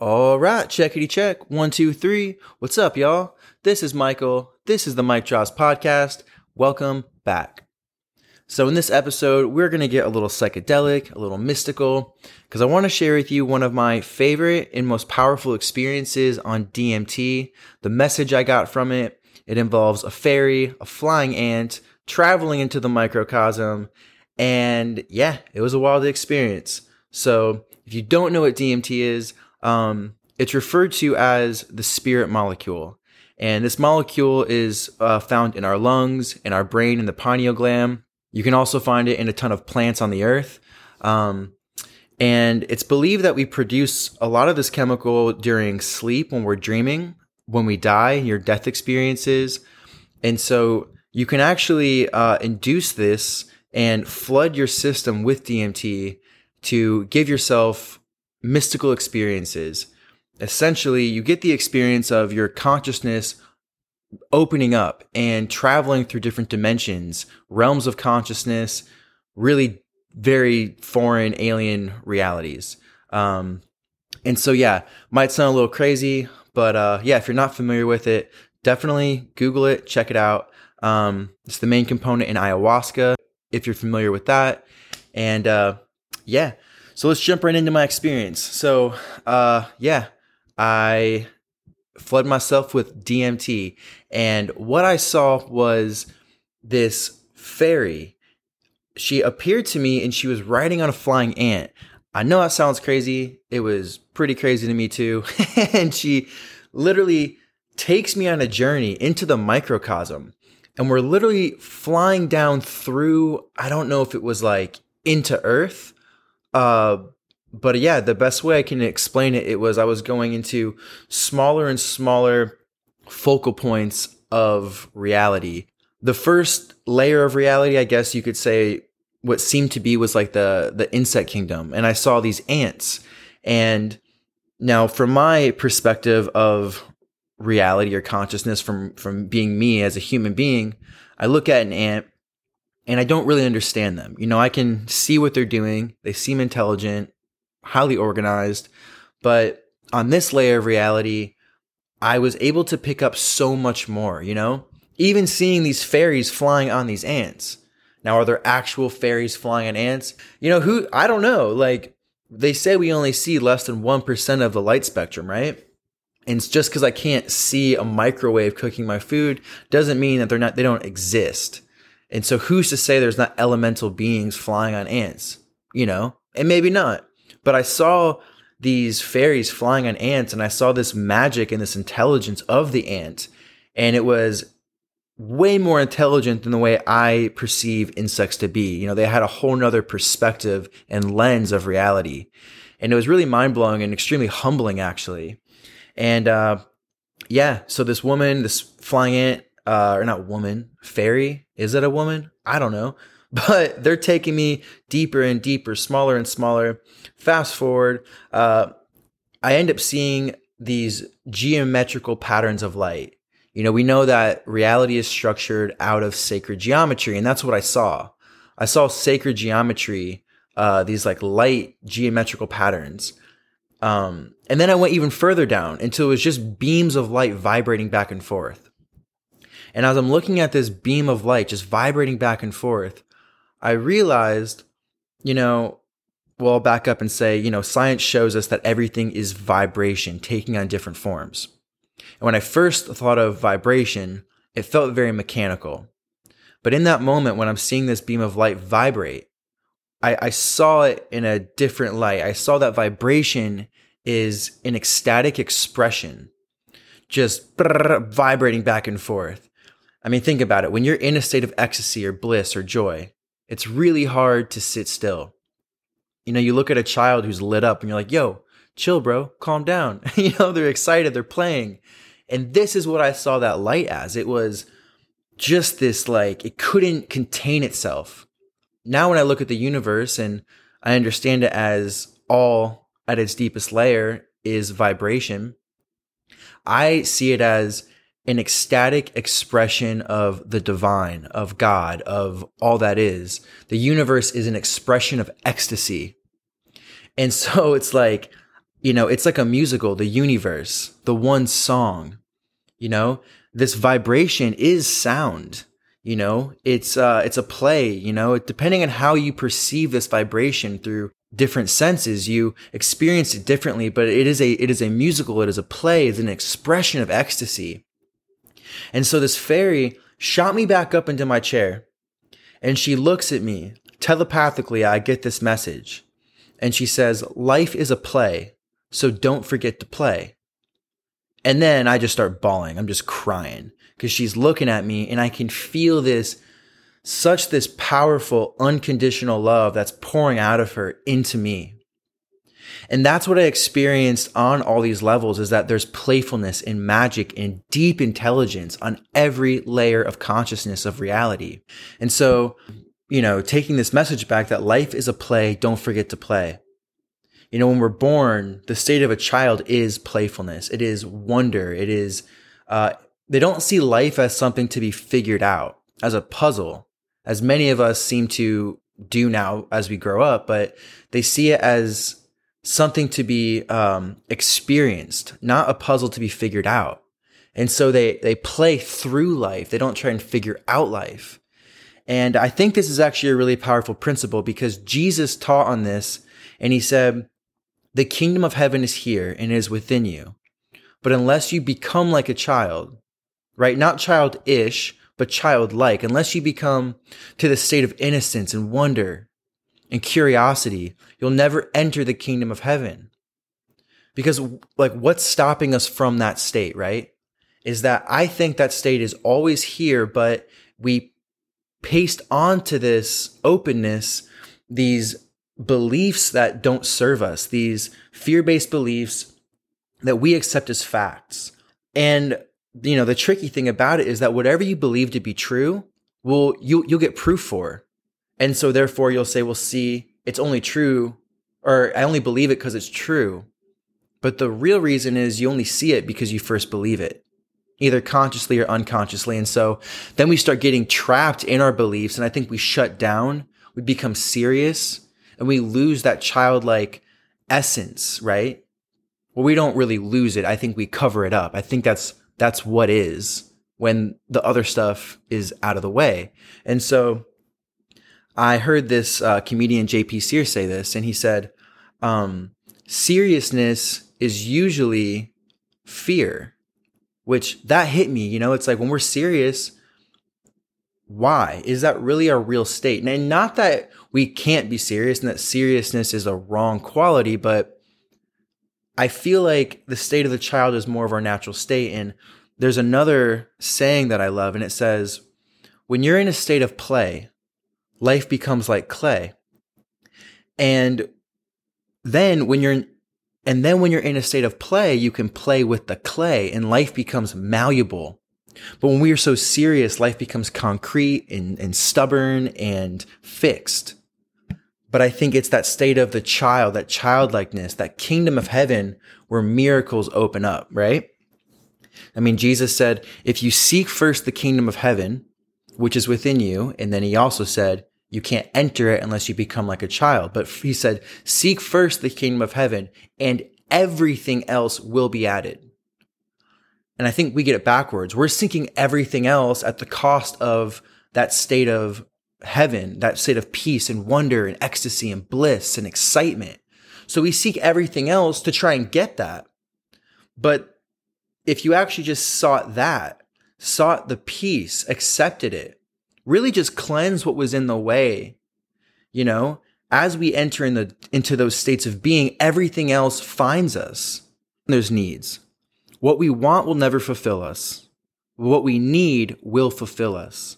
All right, checkity check. One, two, three. What's up, y'all? This is Michael. This is the Mike Drops Podcast. Welcome back. So, in this episode, we're going to get a little psychedelic, a little mystical, because I want to share with you one of my favorite and most powerful experiences on DMT. The message I got from it it involves a fairy, a flying ant, traveling into the microcosm, and yeah, it was a wild experience. So, if you don't know what DMT is, um, it's referred to as the spirit molecule. And this molecule is uh, found in our lungs, in our brain, in the pineal gland. You can also find it in a ton of plants on the earth. Um, and it's believed that we produce a lot of this chemical during sleep when we're dreaming, when we die, your death experiences. And so you can actually uh, induce this and flood your system with DMT to give yourself mystical experiences. Essentially, you get the experience of your consciousness opening up and traveling through different dimensions, realms of consciousness, really very foreign alien realities. Um, and so, yeah, might sound a little crazy, but uh, yeah, if you're not familiar with it, definitely Google it, check it out. Um, it's the main component in ayahuasca, if you're familiar with that. And uh, yeah, so let's jump right into my experience. So, uh, yeah, I flood myself with DMT, and what I saw was this fairy. She appeared to me and she was riding on a flying ant. I know that sounds crazy. It was pretty crazy to me too. and she literally takes me on a journey into the microcosm. And we're literally flying down through, I don't know if it was like into Earth. Uh, but yeah, the best way I can explain it, it was I was going into smaller and smaller focal points of reality. The first layer of reality, I guess you could say, what seemed to be was like the the insect kingdom, and I saw these ants. And now, from my perspective of reality or consciousness, from from being me as a human being, I look at an ant and I don't really understand them. You know, I can see what they're doing; they seem intelligent highly organized. But on this layer of reality, I was able to pick up so much more, you know? Even seeing these fairies flying on these ants. Now, are there actual fairies flying on ants? You know, who, I don't know. Like, they say we only see less than 1% of the light spectrum, right? And it's just because I can't see a microwave cooking my food doesn't mean that they're not, they don't exist. And so who's to say there's not elemental beings flying on ants, you know? And maybe not. But I saw these fairies flying on ants and I saw this magic and this intelligence of the ant. And it was way more intelligent than the way I perceive insects to be. You know, they had a whole nother perspective and lens of reality. And it was really mind blowing and extremely humbling, actually. And, uh, yeah, so this woman, this flying ant, uh, or not woman, fairy, is it a woman? I don't know. But they're taking me deeper and deeper, smaller and smaller. Fast forward, uh, I end up seeing these geometrical patterns of light. You know, we know that reality is structured out of sacred geometry, and that's what I saw. I saw sacred geometry, uh, these like light geometrical patterns. Um, and then I went even further down until it was just beams of light vibrating back and forth. And as I'm looking at this beam of light just vibrating back and forth, I realized, you know, well, I'll back up and say, you know, science shows us that everything is vibration taking on different forms. And when I first thought of vibration, it felt very mechanical. But in that moment, when I'm seeing this beam of light vibrate, I, I saw it in a different light. I saw that vibration is an ecstatic expression, just vibrating back and forth. I mean, think about it. When you're in a state of ecstasy or bliss or joy, it's really hard to sit still you know, you look at a child who's lit up and you're like, yo, chill, bro, calm down. you know, they're excited, they're playing. And this is what I saw that light as. It was just this like, it couldn't contain itself. Now, when I look at the universe and I understand it as all at its deepest layer is vibration, I see it as an ecstatic expression of the divine, of God, of all that is. The universe is an expression of ecstasy. And so it's like, you know, it's like a musical, the universe, the one song, you know, this vibration is sound. You know, it's uh, it's a play. You know, depending on how you perceive this vibration through different senses, you experience it differently. But it is a it is a musical. It is a play. It's an expression of ecstasy. And so this fairy shot me back up into my chair, and she looks at me telepathically. I get this message, and she says, "Life is a play, so don't forget to play." And then I just start bawling. I'm just crying because she's looking at me and I can feel this, such this powerful, unconditional love that's pouring out of her into me. And that's what I experienced on all these levels is that there's playfulness and magic and deep intelligence on every layer of consciousness of reality. And so, you know, taking this message back that life is a play, don't forget to play. You know, when we're born, the state of a child is playfulness. It is wonder. It is, uh, they don't see life as something to be figured out, as a puzzle, as many of us seem to do now as we grow up, but they see it as something to be um, experienced, not a puzzle to be figured out. And so they, they play through life. They don't try and figure out life. And I think this is actually a really powerful principle because Jesus taught on this and he said, the kingdom of heaven is here and is within you. But unless you become like a child, right? Not childish, but childlike, unless you become to the state of innocence and wonder and curiosity, you'll never enter the kingdom of heaven. Because, like, what's stopping us from that state, right? Is that I think that state is always here, but we paste onto this openness these beliefs that don't serve us, these fear based beliefs that we accept as facts. And, you know, the tricky thing about it is that whatever you believe to be true, will you, you'll get proof for. And so therefore you'll say, well, see, it's only true, or I only believe it because it's true. But the real reason is you only see it because you first believe it, either consciously or unconsciously. And so then we start getting trapped in our beliefs. And I think we shut down, we become serious, and we lose that childlike essence, right? Well, we don't really lose it. I think we cover it up. I think that's that's what is when the other stuff is out of the way. And so I heard this uh, comedian JP Sears say this, and he said, um, seriousness is usually fear, which that hit me. You know, it's like when we're serious, why? Is that really our real state? And not that we can't be serious and that seriousness is a wrong quality, but I feel like the state of the child is more of our natural state. And there's another saying that I love, and it says, when you're in a state of play, life becomes like clay. And then when you're in, and then when you're in a state of play, you can play with the clay and life becomes malleable but when we are so serious, life becomes concrete and, and stubborn and fixed. But I think it's that state of the child, that childlikeness, that kingdom of heaven where miracles open up, right? I mean, Jesus said, if you seek first the kingdom of heaven, which is within you, and then he also said, you can't enter it unless you become like a child. But he said, seek first the kingdom of heaven and everything else will be added. And I think we get it backwards. We're seeking everything else at the cost of that state of heaven, that state of peace and wonder and ecstasy and bliss and excitement. So we seek everything else to try and get that. But if you actually just sought that, sought the peace, accepted it, really just cleanse what was in the way, you know, as we enter in the, into those states of being, everything else finds us. There's needs. What we want will never fulfill us. What we need will fulfill us.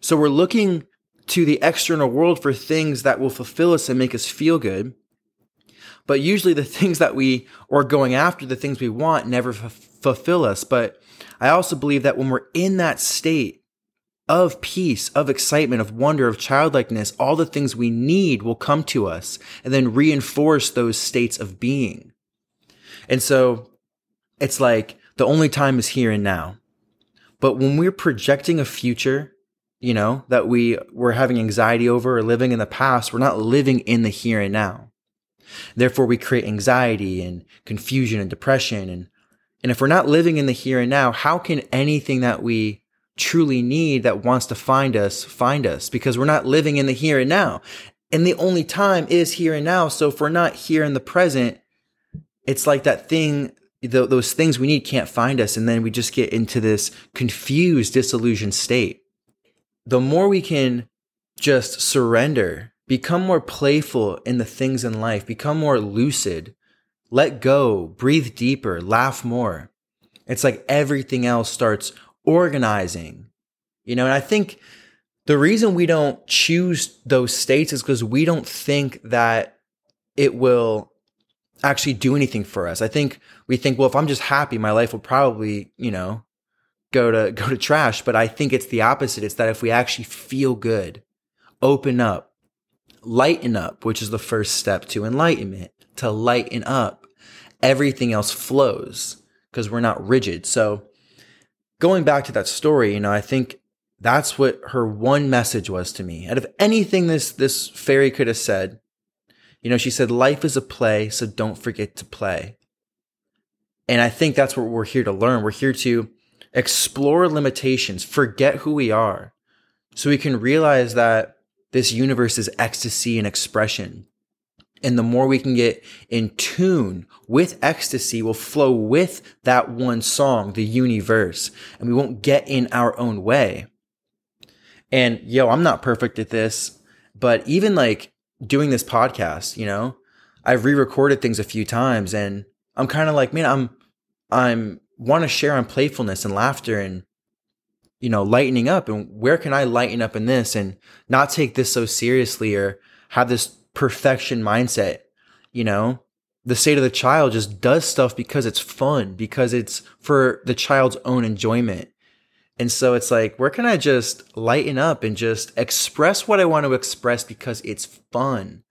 So we're looking to the external world for things that will fulfill us and make us feel good. But usually the things that we are going after, the things we want, never f- fulfill us. But I also believe that when we're in that state of peace, of excitement, of wonder, of childlikeness, all the things we need will come to us and then reinforce those states of being. And so it's like the only time is here and now. But when we're projecting a future, you know, that we we're having anxiety over or living in the past, we're not living in the here and now. Therefore, we create anxiety and confusion and depression. And, and if we're not living in the here and now, how can anything that we truly need that wants to find us find us? Because we're not living in the here and now. And the only time is here and now. So if we're not here in the present, it's like that thing, th- those things we need can't find us. And then we just get into this confused, disillusioned state. The more we can just surrender Become more playful in the things in life. Become more lucid. Let go. Breathe deeper. Laugh more. It's like everything else starts organizing. You know, and I think the reason we don't choose those states is because we don't think that it will actually do anything for us. I think we think, well, if I'm just happy, my life will probably, you know, go to go to trash. But I think it's the opposite. It's that if we actually feel good, open up, lighten up, which is the first step to enlightenment, to lighten up. Everything else flows because we're not rigid. So going back to that story, you know, I think that's what her one message was to me. Out of anything this this fairy could have said, you know, she said life is a play, so don't forget to play. And I think that's what we're here to learn. We're here to explore limitations, forget who we are, so we can realize that this universe is ecstasy and expression. And the more we can get in tune with ecstasy, will flow with that one song, the universe, and we won't get in our own way. And yo, I'm not perfect at this, but even like doing this podcast, you know, I've re-recorded things a few times and I'm kind of like, man, I'm, I'm want to share on playfulness and laughter and you know, lightening up and where can I lighten up in this and not take this so seriously or have this perfection mindset, you know? The state of the child just does stuff because it's fun, because it's for the child's own enjoyment. And so it's like, where can I just lighten up and just express what I want to express because it's fun?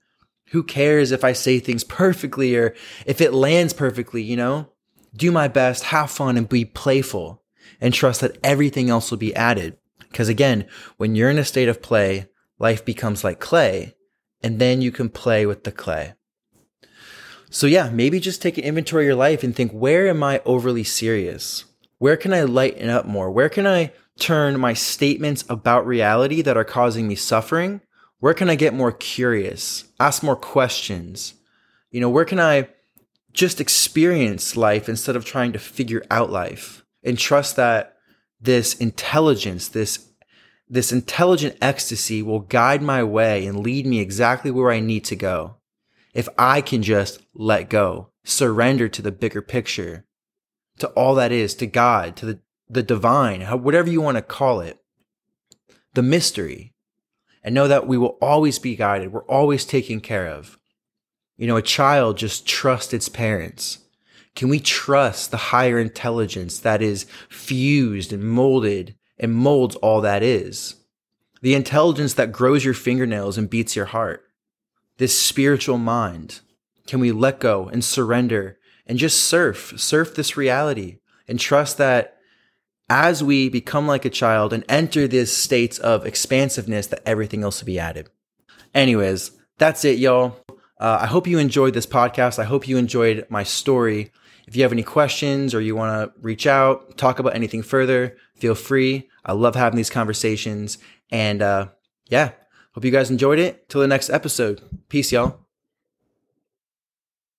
Who cares if I say things perfectly or if it lands perfectly, you know? Do my best, have fun, and be playful and trust that everything else will be added. Because again, when you're in a state of play, life becomes like clay, and then you can play with the clay. So yeah, maybe just take an inventory of your life and think, where am I overly serious? Where can I lighten up more? Where can I turn my statements about reality that are causing me suffering? Where can I get more curious? Ask more questions? You know, where can I just experience life instead of trying to figure out life? and trust that this intelligence, this this intelligent ecstasy will guide my way and lead me exactly where I need to go. If I can just let go, surrender to the bigger picture, to all that is, to God, to the, the divine, whatever you want to call it, the mystery, and know that we will always be guided. We're always taken care of. You know, a child just trusts its parents. Can we trust the higher intelligence that is fused and molded and molds all that is? The intelligence that grows your fingernails and beats your heart. This spiritual mind. Can we let go and surrender and just surf, surf this reality and trust that as we become like a child and enter this states of expansiveness, that everything else will be added. Anyways, that's it, y'all. Uh, I hope you enjoyed this podcast. I hope you enjoyed my story. If you have any questions or you want to reach out, talk about anything further, feel free. I love having these conversations. And uh, yeah, hope you guys enjoyed it. Till the next episode. Peace, y'all.